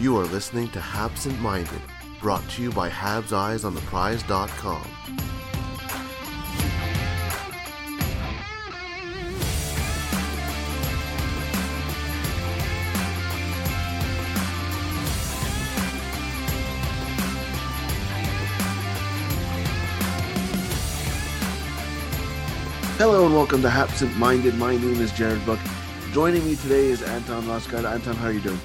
You are listening to Habsent Minded, brought to you by Habs Eyes on the Prize.com. Hello and welcome to Habsent Minded. My name is Jared Book. Joining me today is Anton Rasegård. Anton, how are you doing?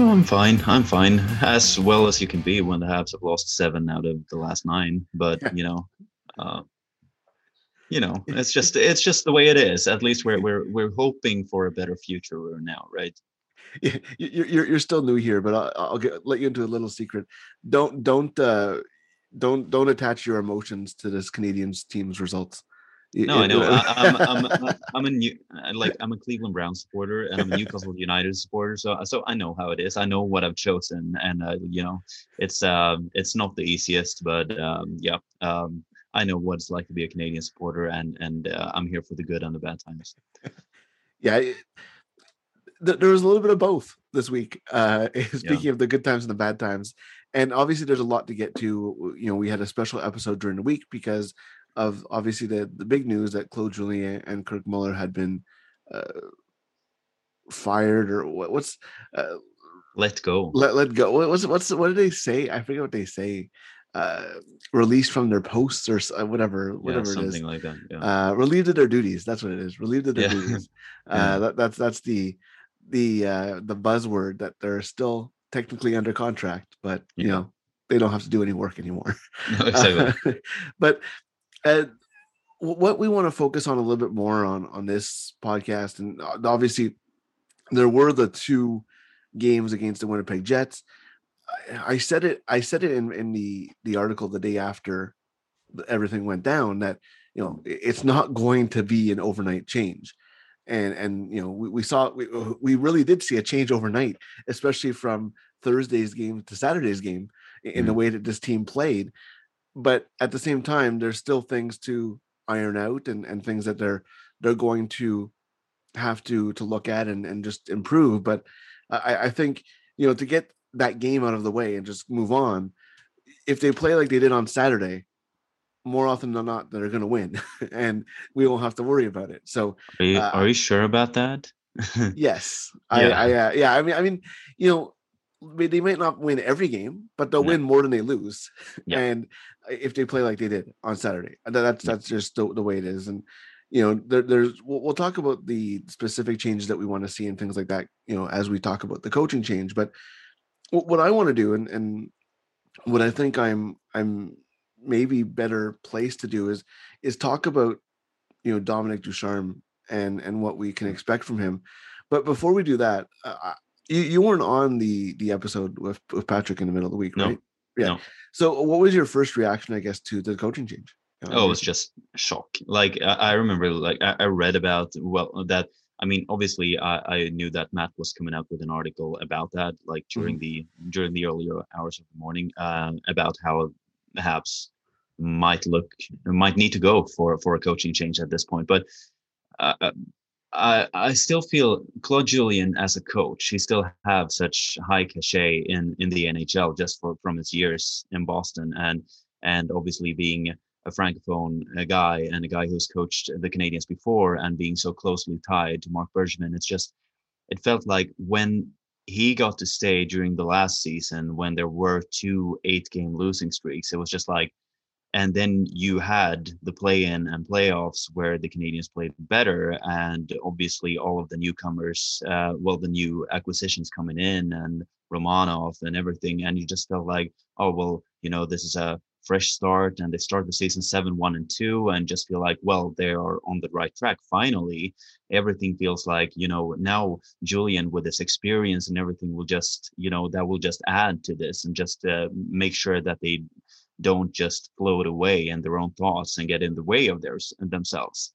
Oh, I'm fine. I'm fine. As well as you can be when the Habs have lost seven out of the last nine. But you know, uh, you know, it's just it's just the way it is. At least we're we're we're hoping for a better future now, right? Yeah, you're you're, still new here, but I'll, I'll get, let you into a little secret. Don't don't uh, don't don't attach your emotions to this Canadiens team's results. No, I know. I'm, I'm, I'm a new, I like, I'm a Cleveland Brown supporter and I'm a Newcastle United supporter. So, so I know how it is. I know what I've chosen, and uh, you know, it's, um, it's not the easiest, but um, yeah, um, I know what it's like to be a Canadien supporter, and and uh, I'm here for the good and the bad times. yeah, it- th- there was a little bit of both this week. Uh, speaking of the good times and the bad times, and obviously there's a lot to get to. You know, we had a special episode during the week because of obviously the the big news that Claude Julien and Kirk Muller had been uh, fired or what, what's uh, Let go. let let go. What was? What's what did they say? I forget what they say. Uh, released from their posts or s- uh, whatever, yeah, whatever it is something like that. Yeah. uh relieved of their duties that's what it is relieved of their Yeah. duties uh that, that's that's the the uh the buzzword that they're still technically under contract but you know they don't have to do any work anymore No, exactly. but uh what we want to focus on a little bit more on on this podcast and uh, obviously there were the two games against the winnipeg jets. I- i said it i said it in in the the article the day after everything went down that you know it's not going to be an overnight change. And and you know we, we saw we, we really did see a change overnight especially from thursday's game to saturday's game in the way that this team played but at the same time there's still things to iron out and and things that they're they're going to have to to look at and and just improve but i i think you know to get that game out of the way and just move on if they play like they did on saturday more often than not they're going to win and we won't have to worry about it so Are you, uh, are you sure about that? yes i Yeah. i uh, yeah i mean i mean you know they they might not win every game but they'll No. win more than they lose Yeah. and uh, if they play like they did on saturday that's that's just the, the way it is and you know there, there's we'll, we'll talk about the specific changes that we want to see and things like that you know as we talk about the coaching change but what, what i want to do and and what i think i'm i'm maybe better placed to do is is talk about you know dominique ducharme and and what we can expect from him but before we do that uh, I- you, you weren't on the the episode with, with patrick in the middle of the week No. right yeah No. so what was your first reaction i guess to the coaching change oh, it was just shock. Like I, I remember, like I, I read about well that. I mean, obviously, I, I knew that Matt was coming out with an article about that, like during the during the earlier hours of the morning, uh, about how the Habs might look might need to go for for a coaching change at this point. But uh, uh, I I still feel Claude Julien as a coach, he still have such high cachet in in the NHL just for from his years in Boston and and obviously being a francophone uh guy and a guy who's coached the Canadiens before and being so closely tied to Mark Bergevin, it's just it felt like when he got to stay during the last season when there were two eight game losing streaks, it was just like and then you had the play-in and playoffs where the Canadiens played better, and obviously all of the newcomers, uh, well, the new acquisitions coming in and Romanov and everything, and you just felt like, oh well, you know this is a fresh start and they start the season seven, one and two, and just feel like, well, they are on the right track. Finally, everything feels like, you know, now Julien with this experience and everything will just, you know, that will just add to this and just uh, make sure that they don't just float away in their own thoughts and get in the way of theirs and themselves.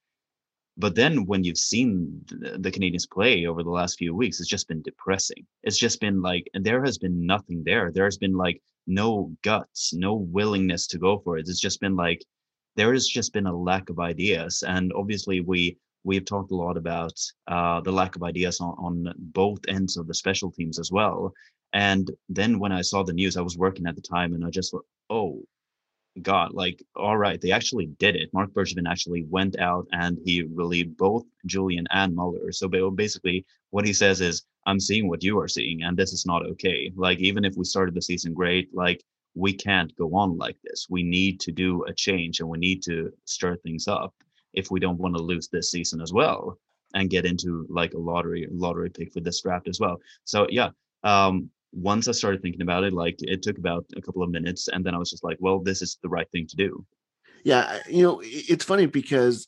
But then when you've seen the Canadiens play over the last few weeks, it's just been depressing. It's just been like, there has been nothing there. There's been like no guts, no willingness to go for it. It's just been like, there has just been a lack of ideas. And obviously, we we've talked a lot about uh, the lack of ideas on, on both ends of the special teams as well. And then when I saw the news, I was working at the time, and I just oh God, like, all right, they actually did it. Mark Bergevin actually went out and he relieved both Julien and Muller. So basically, what he says is, I'm seeing what you are seeing, and this is not okay. Like, even if we started the season great, like, we can't go on like this. We need to do a change and we need to stir things up if we don't want to lose this season as well and get into like a lottery lottery pick for this draft as well. So yeah, um, once I started thinking about it, like it took about a couple of minutes, and then I was just like, well, this is the right thing to do. Yeah, you know, it's funny because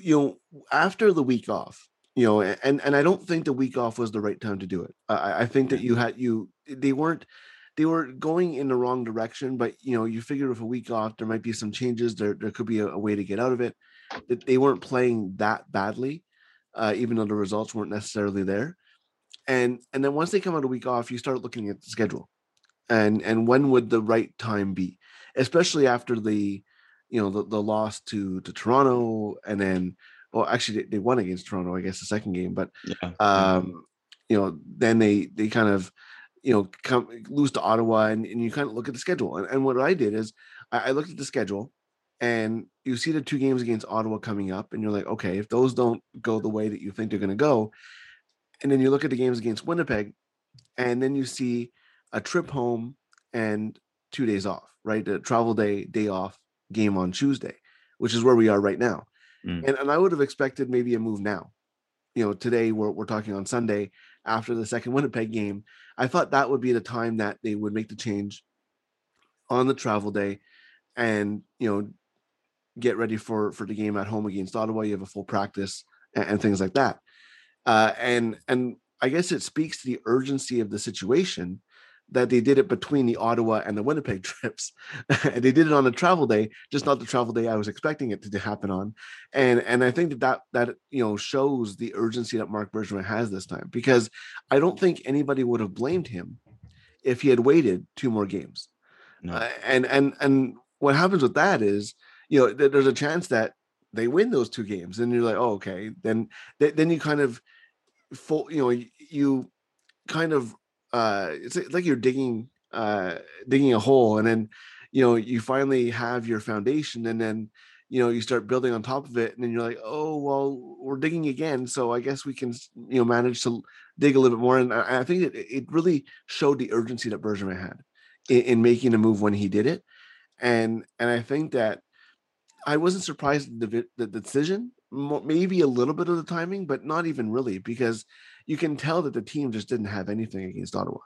you know after the week off, you know, and and I don't think the week off was the right time to do it. I, I think that you had you they weren't they were going in the wrong direction, but you know, you figure with a week off, there might be some changes. There there could be a, a way to get out of it. That they weren't playing that badly, uh, even though the results weren't necessarily there and and then once they come out a week off you start looking at the schedule and and when would the right time be especially after the you know the, the loss to to toronto and then well actually they, they won against toronto i guess the second game but yeah. um you know then they they kind of you know come lose to ottawa and, and you kind of look at the schedule and, and what i did is I, I looked at the schedule and you see the two games against ottawa coming up and you're like okay if those don't go the way that you think they're going to go and then you look at the games against Winnipeg, and then you see a trip home and two days off, right? A travel day, day off, game on Tuesday, which is where we are right now. Mm. And, and I would have expected maybe a move now. You know, today we're, we're talking on Sunday after the second Winnipeg game. I thought that would be the time that they would make the change on the travel day and, you know, get ready for for the game at home against Ottawa. You have a full practice and, and things like that uh, and and I guess it speaks to the urgency of the situation that they did it between the Ottawa and the Winnipeg trips. and they did it on a travel day, just not the travel day I was expecting it to, happen on. And and I think that, that that you know shows the urgency that Mark Bergevin has this time because I don't think anybody would have blamed him if he had waited two more games. No. Uh, and and and what happens with that is, you know, th- there's a chance that they win those two games, and you're like, oh, okay, then th- then you kind of full you know you kind of uh it's like you're digging uh digging a hole and then you know you finally have your foundation and then you know you start building on top of it and then you're like oh well we're digging again so i guess we can you know manage to dig a little bit more and i, I think it, it really showed the urgency that bergevin had in, in making a move when he did it and and i think that i wasn't surprised at the, the decision maybe a little bit of the timing, but not even really, because you can tell that the team just didn't have anything against Ottawa.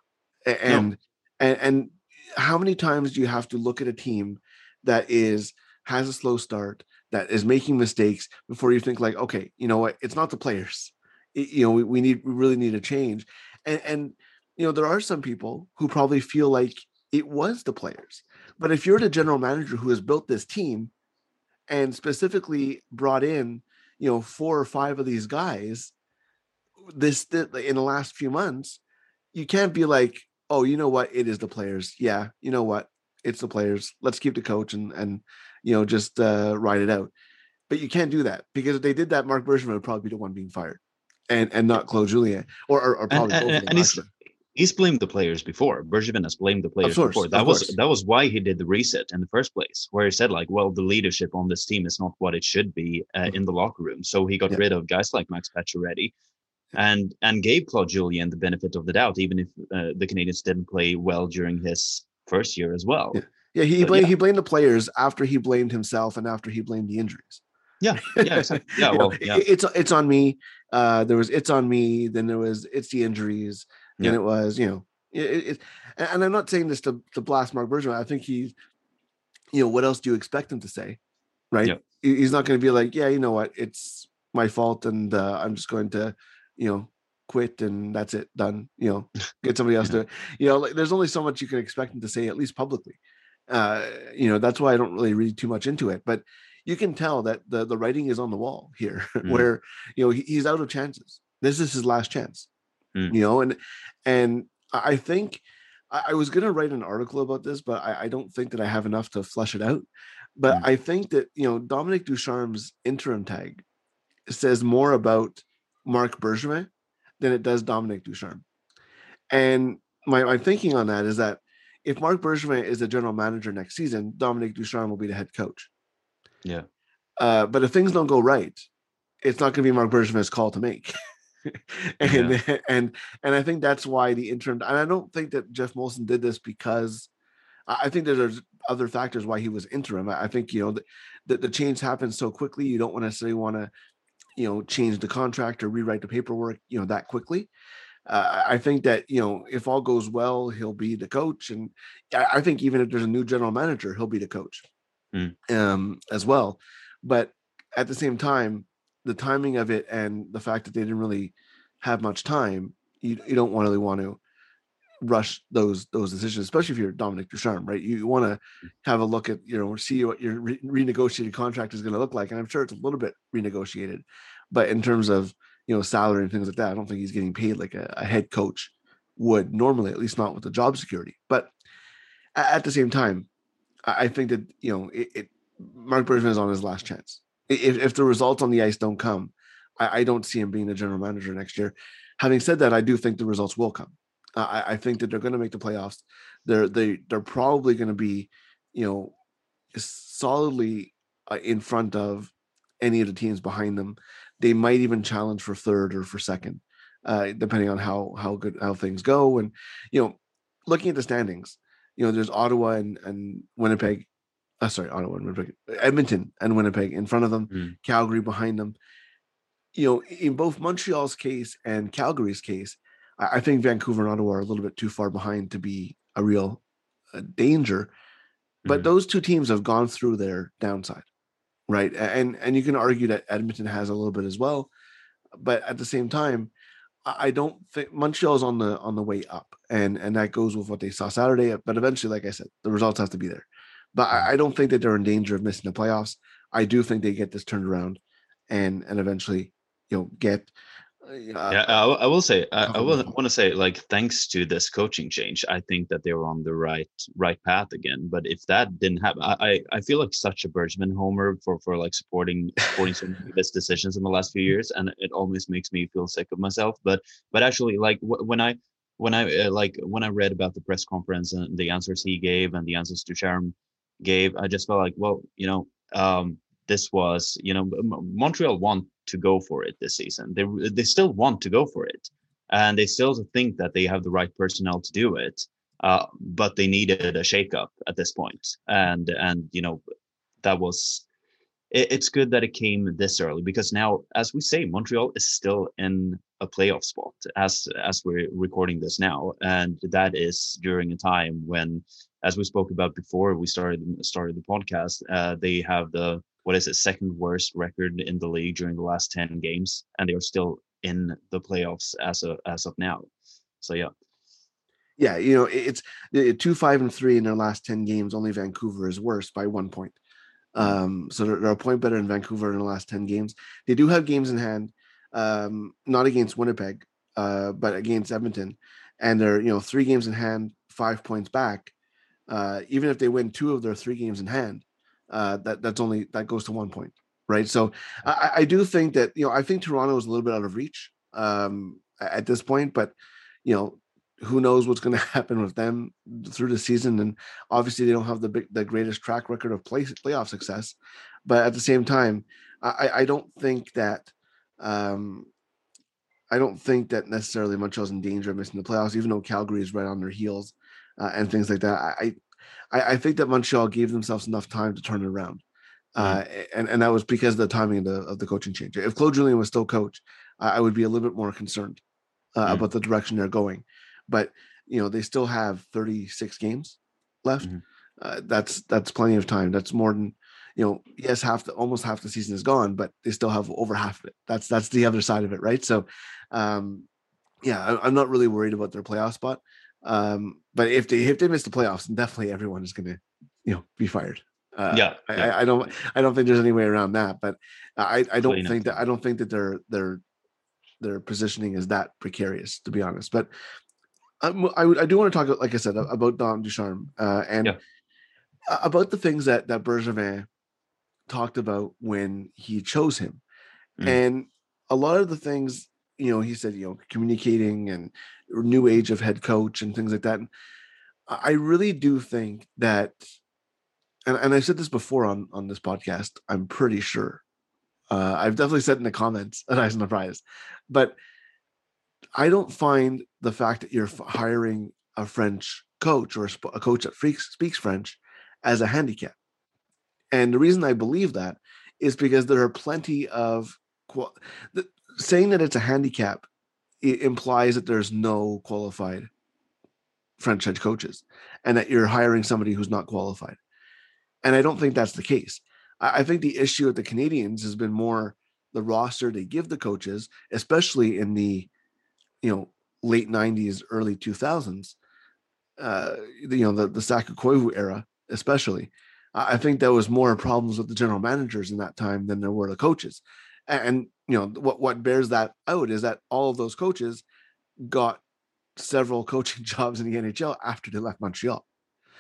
And no. and and how many times do you have to look at a team that is has a slow start, that is making mistakes before you think like, okay, you know what, it's not the players. It, you know, we, we need we really need a change. And and you know, there are some people who probably feel like it was the players. But if you're the general manager who has built this team and specifically brought in you know four or five of these guys this in the last few months you can't be like oh you know what? It is the players. Yeah you know what? It's the players. Let's keep the coach and and you know just uh ride it out. But you can't do that because if they did that mark bergevin would probably be the one being fired and and not claude julien or, or, or probably and, and, and he's, he's blamed the players before. Bergevin has blamed the players course, before. That was that was why he did the reset in the first place, where he said like, well, the leadership on this team is not what it should be uh, mm-hmm. in the locker room. So he got yeah. rid of guys like Max Pacioretty, and and gave Claude Julien the benefit of the doubt, even if uh, the Canadiens didn't play well during his first year as well. Yeah, yeah he blamed yeah. he blamed the players after he blamed himself and after he blamed the injuries. Yeah, yeah, exactly. yeah. well, yeah. it's it's on me. Uh, there was it's on me. Then there was it's the injuries. Then it was you know It, it, and I'm not saying this to, to blast Mark Bergevin. I think he's, you know, what else do you expect him to say, right? Yep. He's not going to be like, yeah, you know what, it's my fault, and uh, I'm just going to, you know, quit and that's it, done. You know, get somebody else to, you know, like, there's only so much you can expect him to say, at least publicly. Uh, you know, that's why I don't really read too much into it, but you can tell that the the writing is on the wall here, Mm. where you know he, he's out of chances. This is his last chance, Mm. you know, and and I think I, was going to write an article about this, but I, I don't think that I have enough to flesh it out. But Mm. I think that you know Dominique Ducharme's interim tag says more about mark Bergevin than it does Dominique Ducharme. And my, my thinking on that is that if mark Bergevin is the general manager next season, Dominique Ducharme will be the head coach. Yeah. Uh, but if things don't go right, it's not going to be mark Bergevin's call to make. and and and I think that's why the interim. And I don't think that Geoff Molson did this because I I think there's other factors why he was interim. I I think you know that the, the change happens so quickly. You don't necessarily want to you know change the contract or rewrite the paperwork you know that quickly. Uh, I think that you know if all goes well, he'll be the coach, and I, I think even if there's a new general manager, he'll be the coach Mm. um, as well. But at the same time, the timing of it and the fact that they didn't really have much time, you, you don't really want to rush those those decisions, especially if you're Dominique Ducharme, right? You, want to have a look at you know see what your re- renegotiated contract is going to look like, and I'm sure it's a little bit renegotiated, but in terms of you know salary and things like that, I don't think he's getting paid like a, a head coach would normally, at least not with the job security. But a- at the same time, I I think that you know it. it Mark Bergevin is on his last chance. If if the results on the ice don't come, I, I don't see him being the general manager next year. Having said that, I do think the results will come. I, I think that they're going to make the playoffs. They're they they're probably going to be, you know, solidly uh, in front of any of the teams behind them. They might even challenge for third or for second, uh, depending on how how good how things go. And you know, looking at the standings, you know, there's Ottawa and, and Winnipeg. Uh, sorry, Ottawa and Winnipeg, Edmonton and Winnipeg in front of them, Mm. Calgary behind them. You know, in both Montreal's case and Calgary's case, I, I think Vancouver and Ottawa are a little bit too far behind to be a real uh, danger. But Mhm. those two teams have gone through their downside, right? And and you can argue that Edmonton has a little bit as well, but at the same time, I I don't think Montreal's on the on the way up, and and that goes with what they saw Saturday. But eventually, like I said, the results have to be there. But I, I don't think that they're in danger of missing the playoffs. I do think they get this turned around, and and eventually, you know, get. Uh, yeah, I, will- I will say, I, I will want to say, like, thanks to this coaching change, I think that they were on the right right path again. But if that didn't happen, I I, feel like such a Bergevin homer for for like supporting supporting some of his decisions in the last few years, and it almost makes me feel sick of myself. But but actually, like when I when I uh, like when I read about the press conference and the answers he gave and the answers Ducharme gave, I just felt like, well, you know, um, this was, you know, Montreal want to go for it this season. They they still want to go for it, and they still think that they have the right personnel to do it. Uh, but they needed a shakeup at this point, and and you know, that was. It, it's good that it came this early because now, as we say, Montreal is still in a playoff spot as as we're recording this now, and that is during a time when as we spoke about before we started started the podcast, uh, they have the what is it second worst record in the league during the last ten games, and they are still in the playoffs as of as of now. So yeah, yeah, you know, it's two, five, and three in their last ten games. Only Vancouver is worse by one point. Um, so they're, they're a point better in Vancouver in the last ten games. They do have games in hand, um, not against Winnipeg, uh, but against Edmonton, and they're you know three games in hand, five points back. Uh, even if they win two of their three games in hand, uh, that that's only that goes to one point, right? So I, I do think that you know I think Toronto is a little bit out of reach um, at this point, but you know who knows what's going to happen with them through the season and obviously they don't have the big the greatest track record of play, playoff success but at the same time i i don't think that um i don't think that necessarily montreal's in danger of missing the playoffs even though calgary is right on their heels uh, and things like that I, I i think that montreal gave themselves enough time to turn it around uh, and and that was because of the timing of the of the coaching change. If Claude Julien was still coach, I I would be a little bit more concerned uh, Mm. about the direction they're going. But you know they still have 36 games left. Uh, that's that's plenty of time. That's more than you know. Yes, half the almost half the season is gone, but they still have over half of it. That's that's the other side of it, right? So, um, yeah, I, I'm not really worried about their playoff spot. Um, but if they if they miss the playoffs, definitely everyone is going to you know be fired. Uh, Yeah, I, yeah. I, I don't I don't think there's any way around that. But I I don't Clean up. think that I don't think that their their their positioning is that precarious to be honest. But um, I I do want to talk like I said about Don Ducharme uh, and Yeah. about the things that that Bergevin talked about when he chose him, Mm. and a lot of the things you know he said you know communicating and new age of head coach and things like that. And I really do think that, and, and I've said this before on on this podcast. I'm pretty sure. Uh, I've definitely said in the comments at Eisen Prize, but I don't find the fact that you're hiring a French coach or a, a coach that speaks French as a handicap. And the reason I believe that is because there are plenty of saying that it's a handicap it implies that there's no qualified French head coaches and that you're hiring somebody who's not qualified. And I don't think that's the case. I, think the issue with the Canadiens has been more the roster they give the coaches, especially in the you know late 90s early 2000s uh you know the the Saku Koivu era especially i think there was more problems with the general managers in that time than there were the coaches and you know what what bears that out is that all of those coaches got several coaching jobs in the NHL after they left Montreal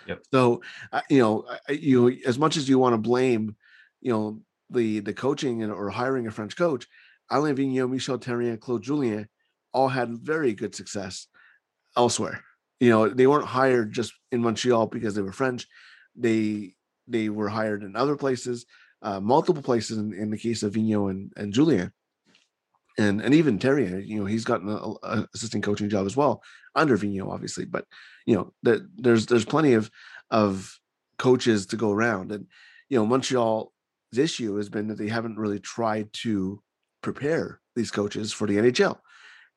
Yep. so uh, you know you as much as you want to blame you know the the coaching and or hiring a French coach Alain Vigneault, Michel Therrien, Claude Julien all had very good success elsewhere. You know, they weren't hired just in Montreal because they were French. They they were hired in other places, uh, multiple places. In, in the case of Vigneault and and Julien, and and even Therrien, uh, you know, he's gotten a, a assistant coaching job as well under Vigneault, obviously. But you know, that there's there's plenty of of coaches to go around, and you know, Montreal's issue has been that they haven't really tried to prepare these coaches for the NHL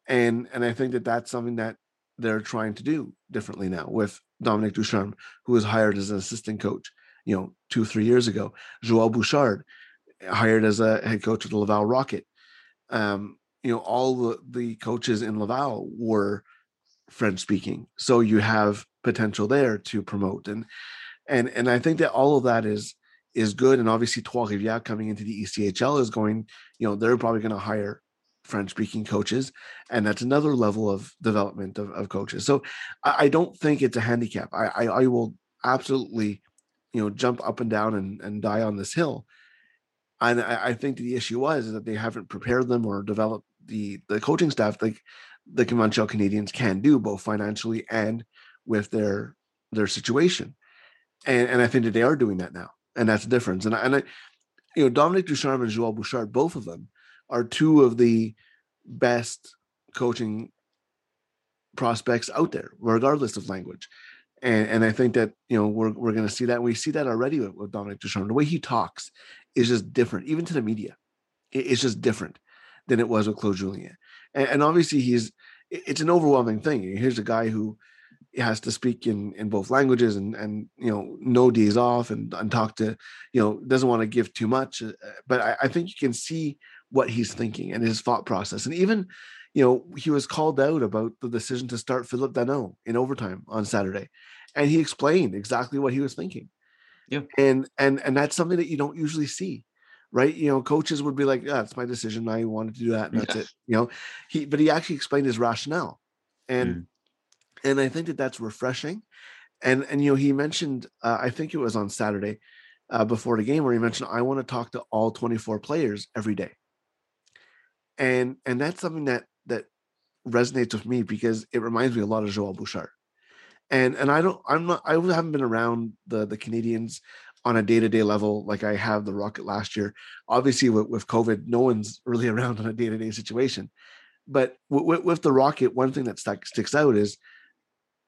and and I think that that's something that they're trying to do differently now with Dominique Ducharme, who was hired as an assistant coach, you know, two three years ago. Joel Bouchard, hired as a head coach of the Laval Rocket. Um, you know, all the the coaches in Laval were French speaking, so you have potential there to promote and and and I think that all of that is is good. And obviously, Trois Rivières coming into the ECHL is going, you know, they're probably going to hire French speaking coaches. And that's another level of development of, of coaches. So I, I don't think it's a handicap. I, I, I will absolutely, you know, jump up and down and, and die on this hill. And I, I think the issue was that they haven't prepared them or developed the the coaching staff like the Montreal Canadiens can do, both financially and with their their situation. And and I think that they are doing that now. And that's the difference. And I, and I you know, Dominique Ducharme and Joel Bouchard, both of them are two of the best coaching prospects out there, regardless of language. And and I think that you know we're we're going to see that. We see that already with, with Dominique Ducharme. The way he talks is just different, even to the media. It's just different than it was with Claude Julien. And, and obviously, he's it's an overwhelming thing. Here's a guy who has to speak in in both languages and and you know no days off and and talk to you know doesn't want to give too much. uh, But I, I think you can see what he's thinking and his thought process. And even you know he was called out about the decision to start Phillip Danault in overtime on Saturday, and he explained exactly what he was thinking. Yeah. and and and that's something that you don't usually see right? You know coaches would be like yeah it's my decision. I wanted to do that and that's Yeah. it you know? He but he actually explained his rationale. And and i think that that's refreshing. And and you know he mentioned uh, i think it was on saturday uh, before the game where he mentioned i want to talk to all 24 players every day. And and that's something that that resonates with me because it reminds me a lot of joel bouchard and and i don't i'm not i haven't been around the the canadiens on a day-to-day level like i have the rocket last year. Obviously with, with covid no one's really around on a day-to-day situation. But with, with the rocket one thing that sticks out is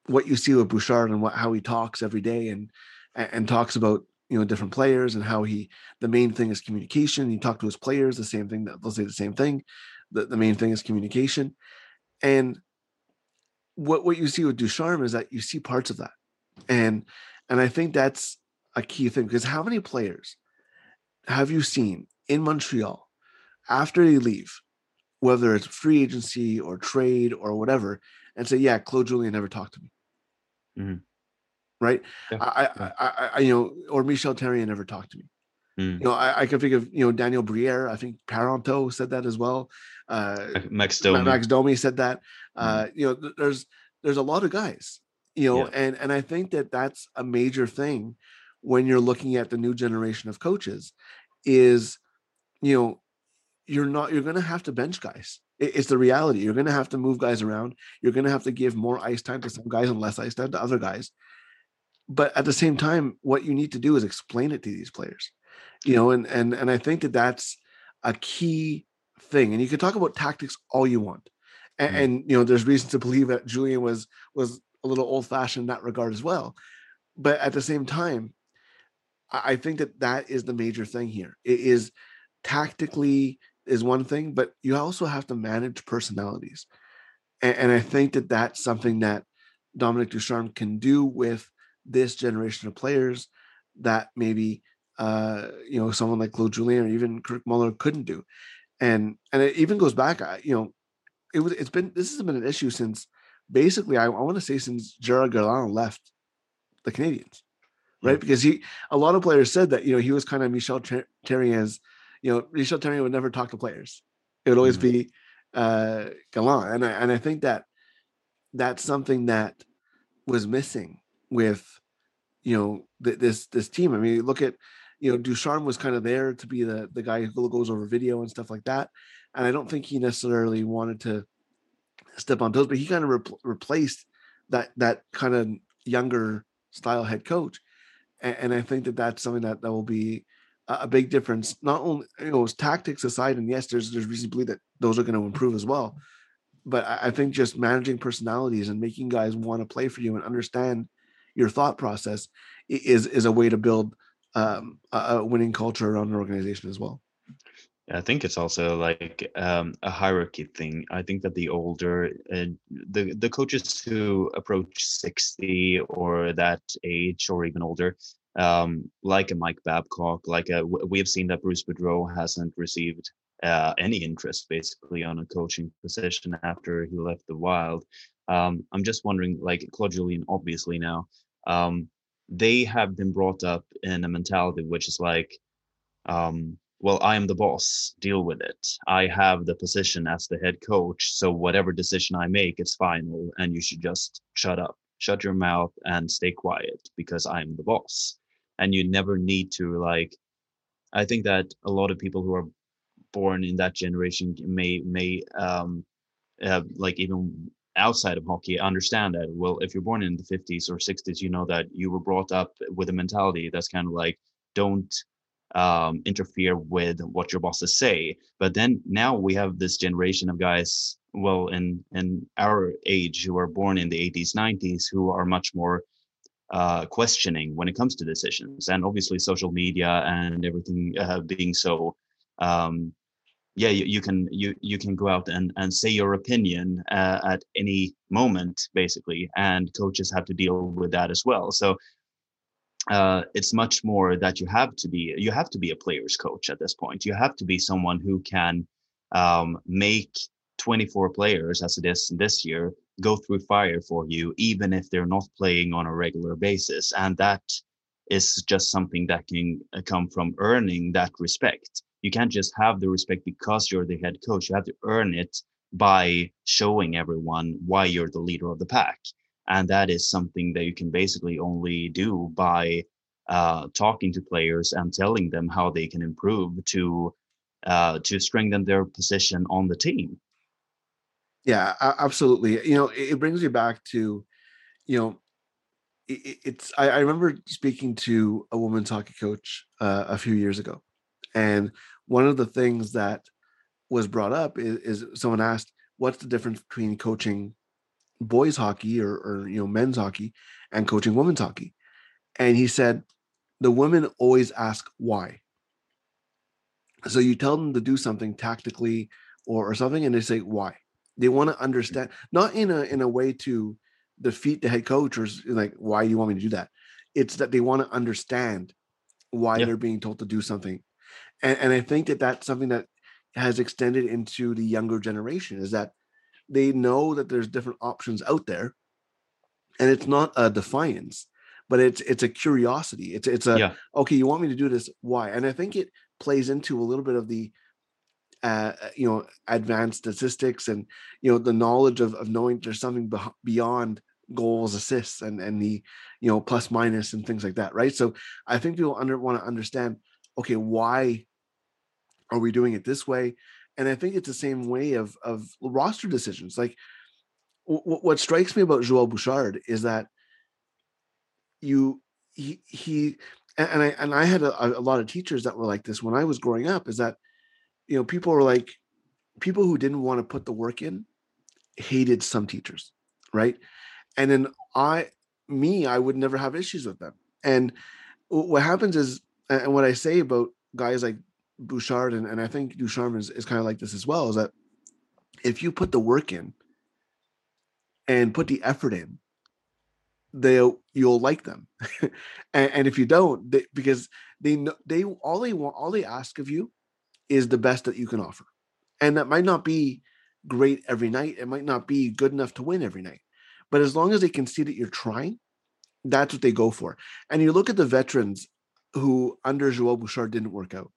what you see with bouchard and what how he talks every day and and, talks about you know different players and how he the main thing is communication. He talked to his players the same thing that they'll say the same thing. The, the main thing is communication. And what what you see with Ducharme is that you see parts of that, and and I think that's a key thing because how many players have you seen in Montreal after they leave, whether it's free agency or trade or whatever, and say, "Yeah, Claude Julien never talked to me," Mhm. right? Yeah, I. I, I, I, you know, or Michel Therrien never talked to me. Mm. You know, I, I can think of you know Daniel Briere. I think Parenteau said that as well. Uh, Max Domi. Max Domi said that. Uh, you know, th- there's there's a lot of guys. You know, Yeah. and and I think that that's a major thing when you're looking at the new generation of coaches, is you know you're not you're going to have to bench guys. It- it's the reality. You're going to have to move guys around. You're going to have to give more ice time to some guys and less ice time to other guys. But at the same time, what you need to do is explain it to these players. You know, and and and I think that that's a key thing. And you can talk about tactics all you want, and, Mhm. and you know, there's reason to believe that Julien was was a little old fashioned in that regard as well. But at the same time, I I think that that is the major thing here. It is tactically is one thing, but you also have to manage personalities, and, and I think that that's something that Dominique Ducharme can do with this generation of players that maybe uh, you know someone like Claude Julien or even Kirk Muller couldn't do, and and it even goes back. You know, it was it's been this has been an issue since basically I, I want to say since Gerard Gallant left the Canadiens, right? Yeah. Because he a lot of players said that you know he was kind of Michel Ter- Therrien's. You know, Michel Therrien would never talk to players. It would always Mhm. be uh, Gallant, and I and I think that that's something that was missing with you know th- this this team. I mean, look at you know Ducharme was kind of there to be the the guy who goes over video and stuff like that, and I don't think he necessarily wanted to step on toes, but he kind of repl replaced that that kind of younger style head coach, and, and I think that that's something that that will be a, a big difference. Not only you know tactics aside, and yes, there's there's reason to believe that those are going to improve as well, but I, I think just managing personalities and making guys want to play for you and understand your thought process is is a way to build um, a, winning culture around an organization as well. I think it's also like um, a hierarchy thing. I think that the older uh, the the coaches who approach sixty or that age or even older, um, like a Mike Babcock, like a we have seen that Bruce Boudreau hasn't received uh, any interest basically on a coaching position after he left the Wild. Um, I'm just wondering, like Claude Julien, obviously now, um, they have been brought up in a mentality which is like. Um, well, I am the boss, deal with it. I have the position as the head coach. So whatever decision I make, it's final. And you should just shut up, shut your mouth and stay quiet because I'm the boss. And you never need to like, I think that a lot of people who are born in that generation may, may, um, uh, like even outside of hockey understand that well if you're born in the 50s or 60s you know that you were brought up with a mentality that's kind of like don't um, interfere with what your bosses say. But then now we have this generation of guys, well, in in our age who are born in the 80s, 90s, who are much more uh, questioning when it comes to decisions, and obviously social media and everything uh, being so. Um, yeah, you, you can you you can go out and and say your opinion uh, at any moment, basically, and coaches have to deal with that as well. So uh, it's much more that you have to be you have to be a player's coach at this point. You have to be someone who can um, make 24 players, as it is this year, go through fire for you, even if they're not playing on a regular basis. And that is just something that can uh, come from earning that respect. You can't just have the respect because you're the head coach. You have to earn it by showing everyone why you're the leader of the pack and that is something that you can basically only do by uh, talking to players and telling them how they can improve to uh, to strengthen their position on the team. Yeah, absolutely. You know, it, brings me back to, you know, it, it- it's. I, I remember speaking to a women's hockey coach uh, a few years ago, and one of the things that was brought up is, is someone asked, "What's the difference between coaching boys hockey or, or you know men's hockey and coaching women's hockey?" And he said, "The women always ask why." So you tell them to do something tactically or, or something, and they say why They want to mm-hmm. understand, not in a in a way to defeat the head coach or like why do you want me to do that? It's that they want to understand why Yeah. they're being told to do something, and and I think that that's something that has extended into the younger generation is that they know that there's different options out there, and it's not a defiance, but it's it's a curiosity. It's it's a Yeah. okay, you want me to do this? Why? And I think it plays into a little bit of the uh, uh, you know advanced statistics and you know the knowledge of, of knowing there's something beh- beyond goals assists and and the you know plus minus and things like that right so i think people under want to understand okay why are we doing it this way? And i think it's the same way of of roster decisions like w- what strikes me about joel bouchard is that you he he and and i and i had a, a lot of teachers that were like this when i was growing up is that you know people were like people who didn't want to put the work in hated some teachers right? And then i me i would never have issues with them. And what happens is and what i say about guys like bouchard and, and i think ducharme is, is kind of like this as well is that if you put the work in and put the effort in they'll you'll like them. And, and if you don't they, because they know they all they want all they ask of you is the best that you can offer. And that might not be great every night it might not be good enough to win every night but as long as they can see that you're trying that's what they go for. And you look at the veterans who under joel bouchard didn't work out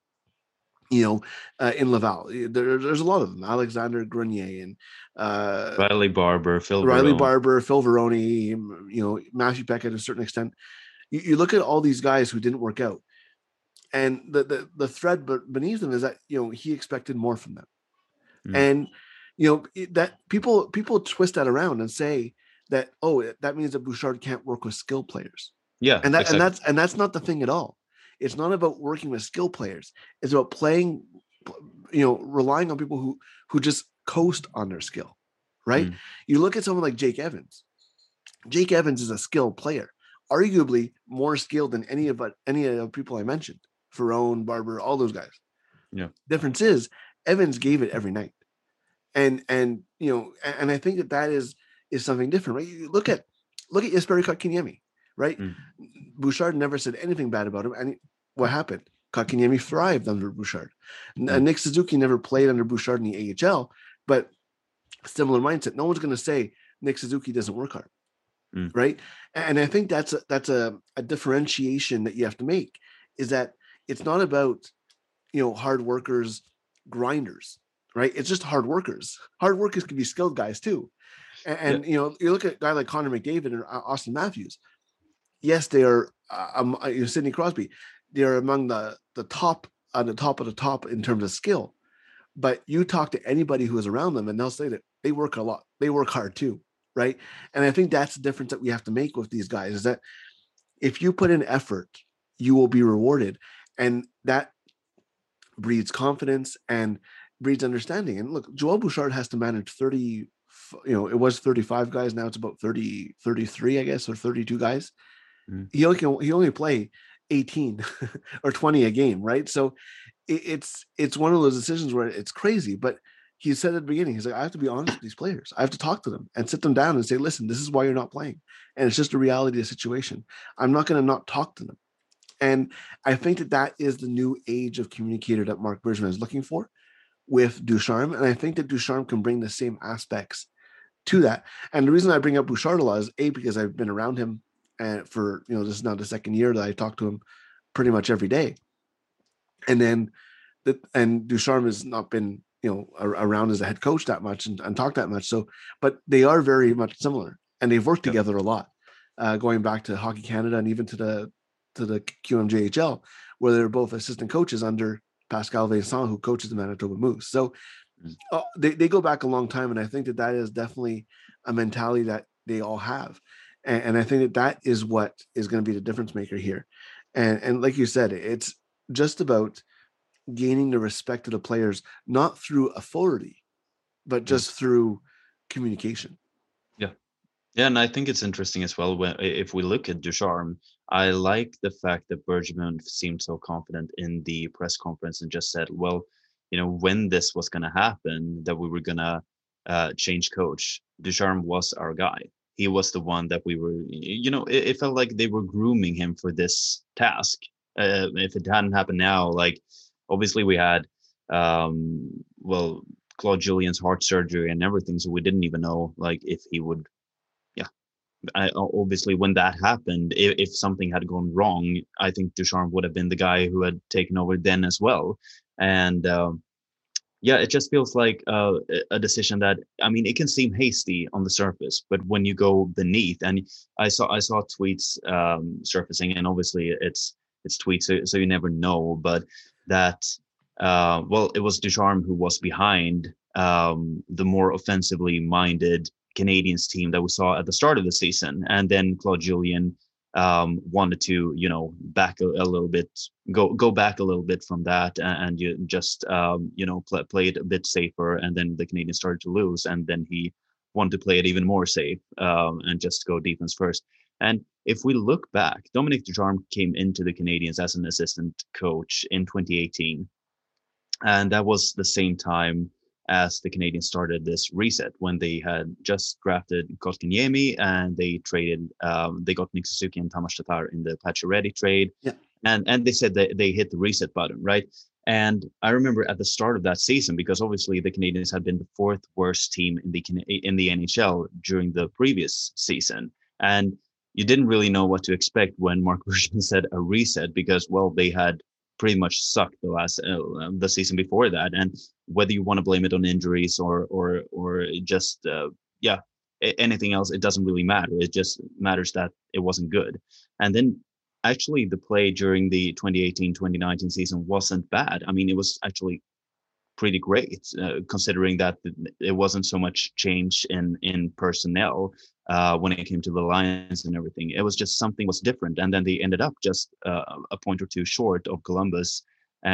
you know uh, in laval there, there's a lot of them alexandre grenier and uh Riley Barber, Phil Riley Barone. Barber, Phil Varone, you know, Matthew Peckett to a certain extent. You, you look at all these guys who didn't work out, and the the, the thread beneath them is that you know he expected more from them, Mm. and you know that people people twist that around and say that oh that means that Bouchard can't work with skill players, Yeah, and that exactly. and that's and that's not the thing at all. It's not about working with skill players. It's about playing, you know, relying on people who who just coast on their skill, right? Mm. You look at someone like Jake Evans. Jake Evans is a skilled player, arguably more skilled than any of any of the people I mentioned. Varone, Barber, all those guys. Yeah. Difference is Evans gave it every night, and and you know, and I think that that is is something different, right? You look at look at Jesperi Kotkaniemi, right? Mm. Bouchard never said anything bad about him, and what happened? Kotkaniemi thrived under Bouchard. N- uh, Mm. Nick Suzuki never played under Bouchard in the AHL, but similar mindset. No one's going to say Nick Suzuki doesn't work hard, Mm. right? And I think that's a, that's a, a differentiation that you have to make. Is that it's not about you know hard workers, grinders, right? It's just hard workers. Hard workers can be skilled guys too. And, and you know, you look at a guy like Connor McDavid and uh, Auston Matthews. Yes, they are. Uh, um, uh, you know, Sidney Crosby. They are among the the top on the top of the top in terms of skill. But you talk to anybody who is around them, and they'll say that they work a lot. They work hard too, right? And I think that's the difference that we have to make with these guys is that if you put in effort, you will be rewarded, and that breeds confidence and breeds understanding. And look, Joel Bouchard has to manage 30, you know, it was 35 guys. Now it's about 30, 33, I guess, or 32 guys. Mm. He only can, he only play 18 or 20 a game, right? So it, it's it's one of those decisions where it's crazy, but he said at the beginning, he's like, I have to be honest with these players. I have to talk to them and sit them down and say, listen, this is why you're not playing. And it's just a reality of the situation. I'm not going to not talk to them. And I think that that is the new age of communicator that Mark Bergevin is looking for with Ducharme. And I think that Ducharme can bring the same aspects to that. And the reason I bring up Bouchard a lot is A, because I've been around him and for, you know, this is now the second year that I talk to him pretty much every day. And then that, and Ducharme has not been, you know, ar- around as a head coach that much and, and talk that much. So, but they are very much similar and they've worked Yep. together a lot, uh, going back to Hockey Canada and even to the to the QMJHL, where they're both assistant coaches under Pascal Vincent, who coaches the Manitoba Moose. So Mm. uh, they, they go back a long time. And I think that that is definitely a mentality that they all have. And, and I think that that is what is going to be the difference maker here. And, and like you said, it's just about gaining the respect of the players, not through authority, but just through communication. Yeah, Yeah. and I think it's interesting as well when if we look at Ducharme, I like the fact that Bergevin seemed so confident in the press conference and just said, well, you know, when this was going to happen, that we were going to uh, change coach, Ducharme was our guy. He was the one that we were, you know, it, it felt like they were grooming him for this task. Uh, if it hadn't happened now, like obviously we had, um, well, Claude Julien's heart surgery and everything, so we didn't even know like if he would yeah I, obviously when that happened, if, if, something had gone wrong, I think Ducharme would have been the guy who had taken over then as well. And um, yeah, it just feels like uh, a decision that I mean, it can seem hasty on the surface, but when you go beneath, and I saw I saw tweets um, surfacing, and obviously it's it's tweets, so, so you never know, but that uh, well, it was Ducharme who was behind um, the more offensively minded Canadiens team that we saw at the start of the season, and then Claude Julien um, wanted to, you know, back a, a, little bit, go go back a little bit from that, and, and you just, um, you know, play, play it a bit safer, and then the Canadiens started to lose, and then he wanted to play it even more safe um, and just go defense first. And if we look back, Dominique Ducharme came into the Canadiens as an assistant coach in 2018, and that was the same time as the Canadiens started this reset when they had just drafted Kotkaniemi and they traded, um, they got Nick Suzuki and Tomas Tatar in the Pacioretty trade. Yeah. And, and they said that they hit the reset button, right? And I remember at the start of that season, because obviously the Canadiens had been the fourth worst team in the in the NHL during the previous season, and you didn't really know what to expect when Marc Bergevin said a reset, because well, they had pretty much sucked the last uh, the season before that, and whether you want to blame it on injuries or or or just uh, yeah anything else it doesn't really matter. It just matters that it wasn't good. And then actually the play during the 2018-2019 season wasn't bad. I mean it was actually pretty great uh, considering that it wasn't so much change in in personnel uh, when it came to the lines and everything. It was just something was different and then they ended up just uh, a point or two short of columbus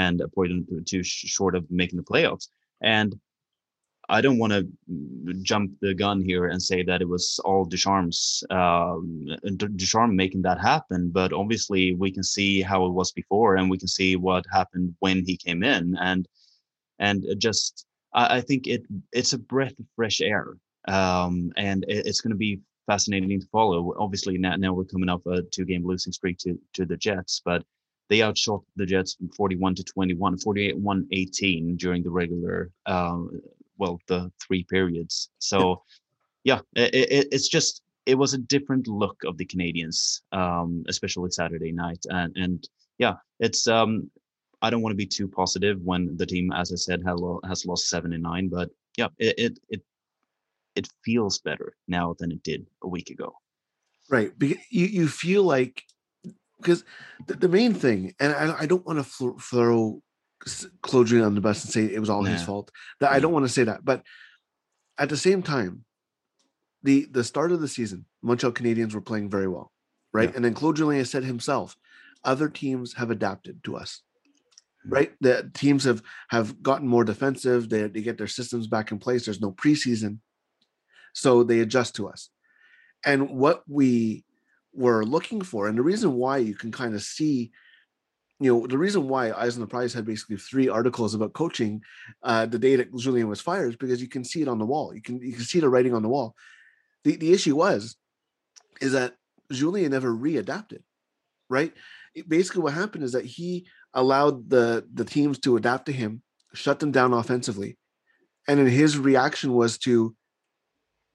and a point two short of making the playoffs and I don't want to jump the gun here and say that it was all Ducharme's um, Ducharme making that happen, but obviously we can see how it was before, and we can see what happened when he came in, and and just I, I think it it's a breath of fresh air, um, and it, it's going to be fascinating to follow. Obviously now now we're coming off a two game losing streak to to the Jets, but they outshot the Jets 41 to 21, 48 1 18 during the regular, um, well, the three periods. So, yeah, it, it, it's just, it was a different look of the Canadiens, um, especially Saturday night. And, and yeah, it's, um, I don't want to be too positive when the team, as I said, has, has lost seven and nine, but yeah, it, it, it, it feels better now than it did a week ago. Right. You, you feel like because the, the, main thing, and I, I don't want to fl- throw Claude on the bus and say it was all his fault. That I don't want to say that, but at the same time, the the start of the season, Montreal Canadiens were playing very well, right? Yeah. And then Claude Julien said himself, other teams have adapted to us, hmm. right? The teams have have gotten more defensive. They they get their systems back in place. There's no preseason, so they adjust to us. And what we were looking for. And the reason why you can kind of see, you know, the reason why Eyes on the Prize had basically three articles about coaching uh, the day that Julien was fired is because you can see it on the wall. You can you can see the writing on the wall. The the issue was is that Julien never readapted, right? It, basically, what happened is that he allowed the the teams to adapt to him, shut them down offensively, and then his reaction was to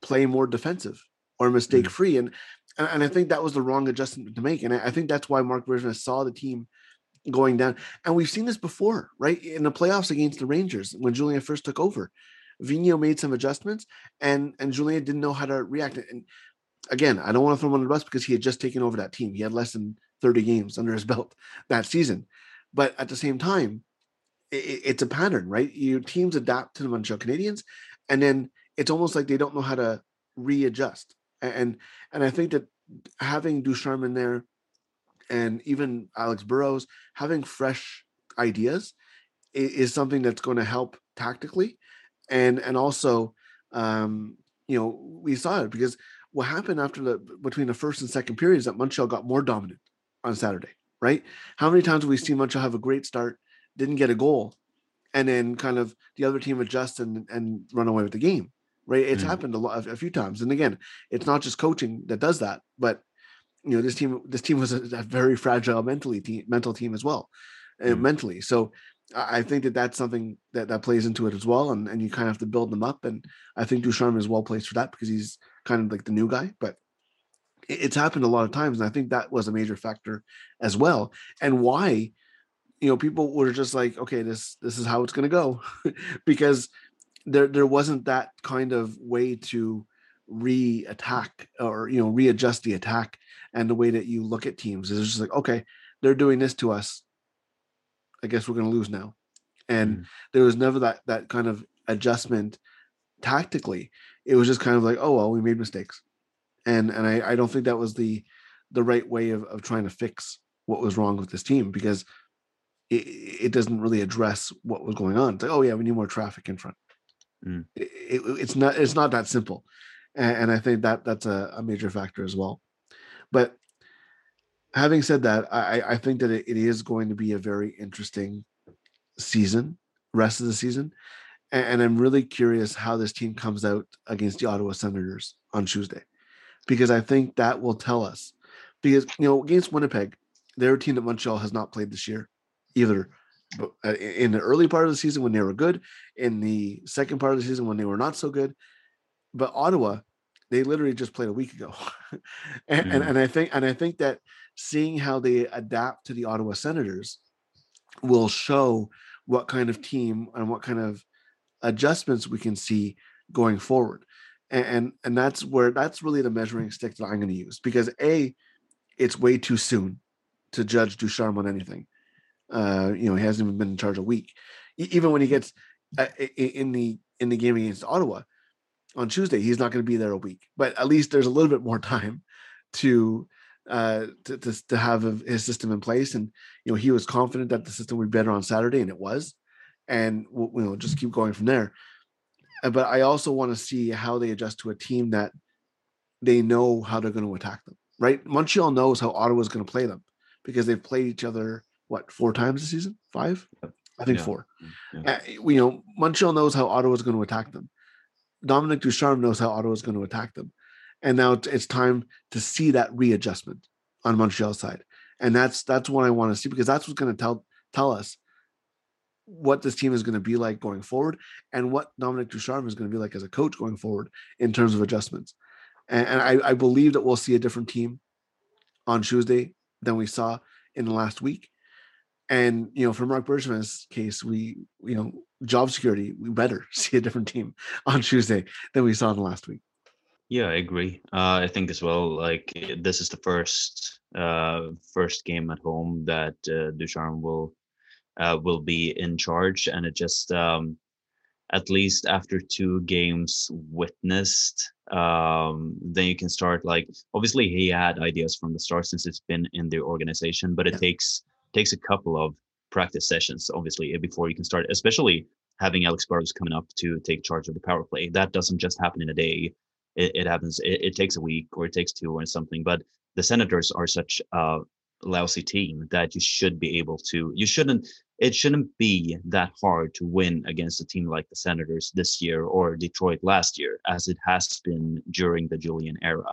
play more defensive or mistake mm. free. And and, and, I think that was the wrong adjustment to make. And I, I think that's why Marc Bergevin saw the team going down. And we've seen this before, right? In the playoffs against the Rangers when Julien first took over. Vigneault made some adjustments and and Julien didn't know how to react. And again, I don't want to throw him under the bus because he had just taken over that team. He had less than 30 games under his belt that season. But at the same time, it, it's a pattern, right? Your teams adapt to the Montreal Canadiens, and then it's almost like they don't know how to readjust and and I think that having Ducharme in there, and even Alex Burrows having fresh ideas is, is something that's going to help tactically, and and also, um, you know, we saw it because what happened after the between the first and second periods that Montreal got more dominant on Saturday, right? How many times have we seen Montreal have a great start, didn't get a goal, and then kind of the other team adjust and and run away with the game? Right? It's Mm. happened a lot, a few times. And again, it's not just coaching that does that, but you know, this team, this team was a, a very fragile mentally team, mental team as well, uh, Mm. mentally. So I I think that that's something that that plays into it as well, and and you kind of have to build them up. And I think Ducharme is well placed for that because he's kind of like the new guy, but it- it's happened a lot of times, and I think that was a major factor as well. And why, you know, people were just like, okay, this this is how it's going to go, because there there wasn't that kind of way to re-attack or you know readjust the attack and the way that you look at teams. Is just like okay they're doing this to us. I guess we're going to lose now. And Mm. there was never that that kind of adjustment tactically. It was just kind of like oh well we made mistakes. And and i, I don't think that was the the right way of, of trying to fix what was wrong with this team because it, it doesn't really address what was going on. It's like oh yeah we need more traffic in front Mm. it, it- it's not it's not that simple and, and i think that that's a, a major factor as well but having said that i I- think that it, it is going to be a very interesting season rest of the season and, and i'm really curious how this team comes out against the ottawa senators on tuesday because i think that will tell us because you know against winnipeg they're a team that montreal has not played this year either in the early part of the season when they were good in the second part of the season when they were not so good but ottawa they literally just played a week ago. And, and Mhm. and i think and i think that seeing how they adapt to the ottawa senators will show what kind of team and what kind of adjustments we can see going forward. And and, and that's where that's really the measuring stick that i'm going to use because a it's way too soon to judge ducharme on anything uh you know he hasn't even been in charge a week. Even when he gets uh, in the in the game against ottawa on tuesday he's not going to be there a week but at least there's a little bit more time to uh to, to, to have a- his system in place and you know he was confident that the system would be better on saturday and it was and we'll, you know just keep going from there. Uh, but i also want to see how they adjust to a team that they know how they're going to attack them right? Montreal knows how ottawa's going to play them because they've played each other what four times a season five i think Yeah. four Yeah. uh, you know, Montreal knows how Ottawa's going to attack them. Dominique Ducharme knows how Ottawa's going to attack them, and now it's, it's time to see that readjustment on Montreal's side, and that's that's what I want to see because that's what's going to tell tell us what this team is going to be like going forward, and what Dominique Ducharme is going to be like as a coach going forward in terms of adjustments. And, and I, I believe that we'll see a different team on Tuesday than we saw in the last week. And you know, for Marc Bergevin's case, we you know job security, we better see a different team on Tuesday than we saw in the last week. Yeah, I agree. Uh, I think as well. Like this is the first uh, first game at home that uh, Ducharme will uh, will be in charge, and it just um, at least after two games witnessed, um, then you can start like obviously he had ideas from the start since it's been in the organization, but it Yeah. takes takes a couple of practice sessions obviously eh, before you can start, especially having Alex Burrows coming up to take charge of the power play. That doesn't just happen in a day it, it happens it, it takes a week or it takes two or something but the senators are such a lousy team that you should be able to you shouldn't it shouldn't be that hard to win against a team like the senators this year or detroit last year as it has been during the julien era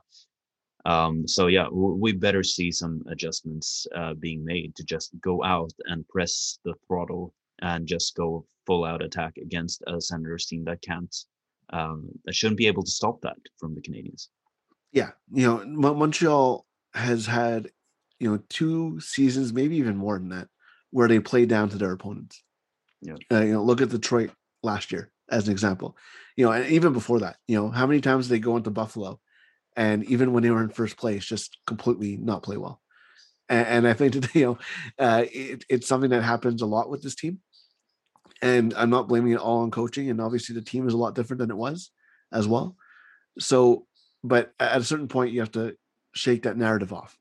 um, so yeah we better see some adjustments uh, being made to just go out and press the throttle and just go full out attack against a senators team that can't um, that shouldn't be able to stop that from the Canadiens. Yeah, you know, Mon- Montreal has had you know two seasons, maybe even more than that, where they play down to their opponents. Yeah. uh, you know, look at Detroit last year as an example. You know, and even before that, you know, how many times they go into Buffalo, and even when they were in first place, just completely not play well. And, and I think that you know, uh, it, it's something that happens a lot with this team. And I'm not blaming it all on coaching, and obviously the team is a lot different than it was as well. So, but at a certain point, you have to shake that narrative off,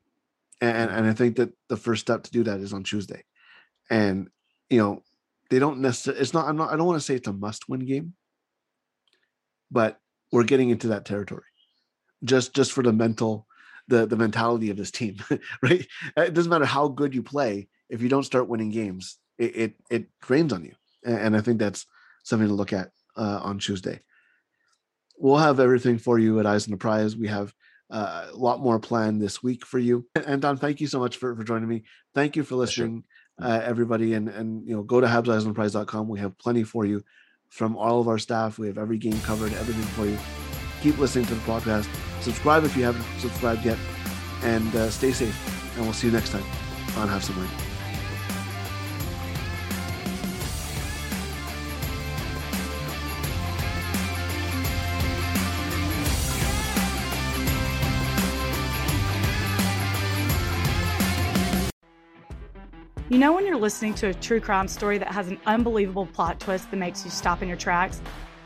and and I think that the first step to do that is on Tuesday, and you know they don't necessarily. It's not. I'm not. I don't want to say it's a must-win game, but we're getting into that territory, just just for the mental, the the mentality of this team, right? It doesn't matter how good you play if you don't start winning games, it it, it drains on you, and, I think that's something to look at uh, on Tuesday. we'll have everything for you at Eyes on the Prize. We have uh, a lot more planned this week for you. Anton, thank you so much for, for joining me. Thank you for listening, uh, everybody. And and you know, go to habseyesontheprize.com. We have plenty for you from all of our staff. We have every game covered, everything for you. Keep listening to the podcast. Subscribe if you haven't subscribed yet, and uh, stay safe. And we'll see you next time on Habsent Minded. You know, when you're listening to a true crime story that has an unbelievable plot twist that makes you stop in your tracks?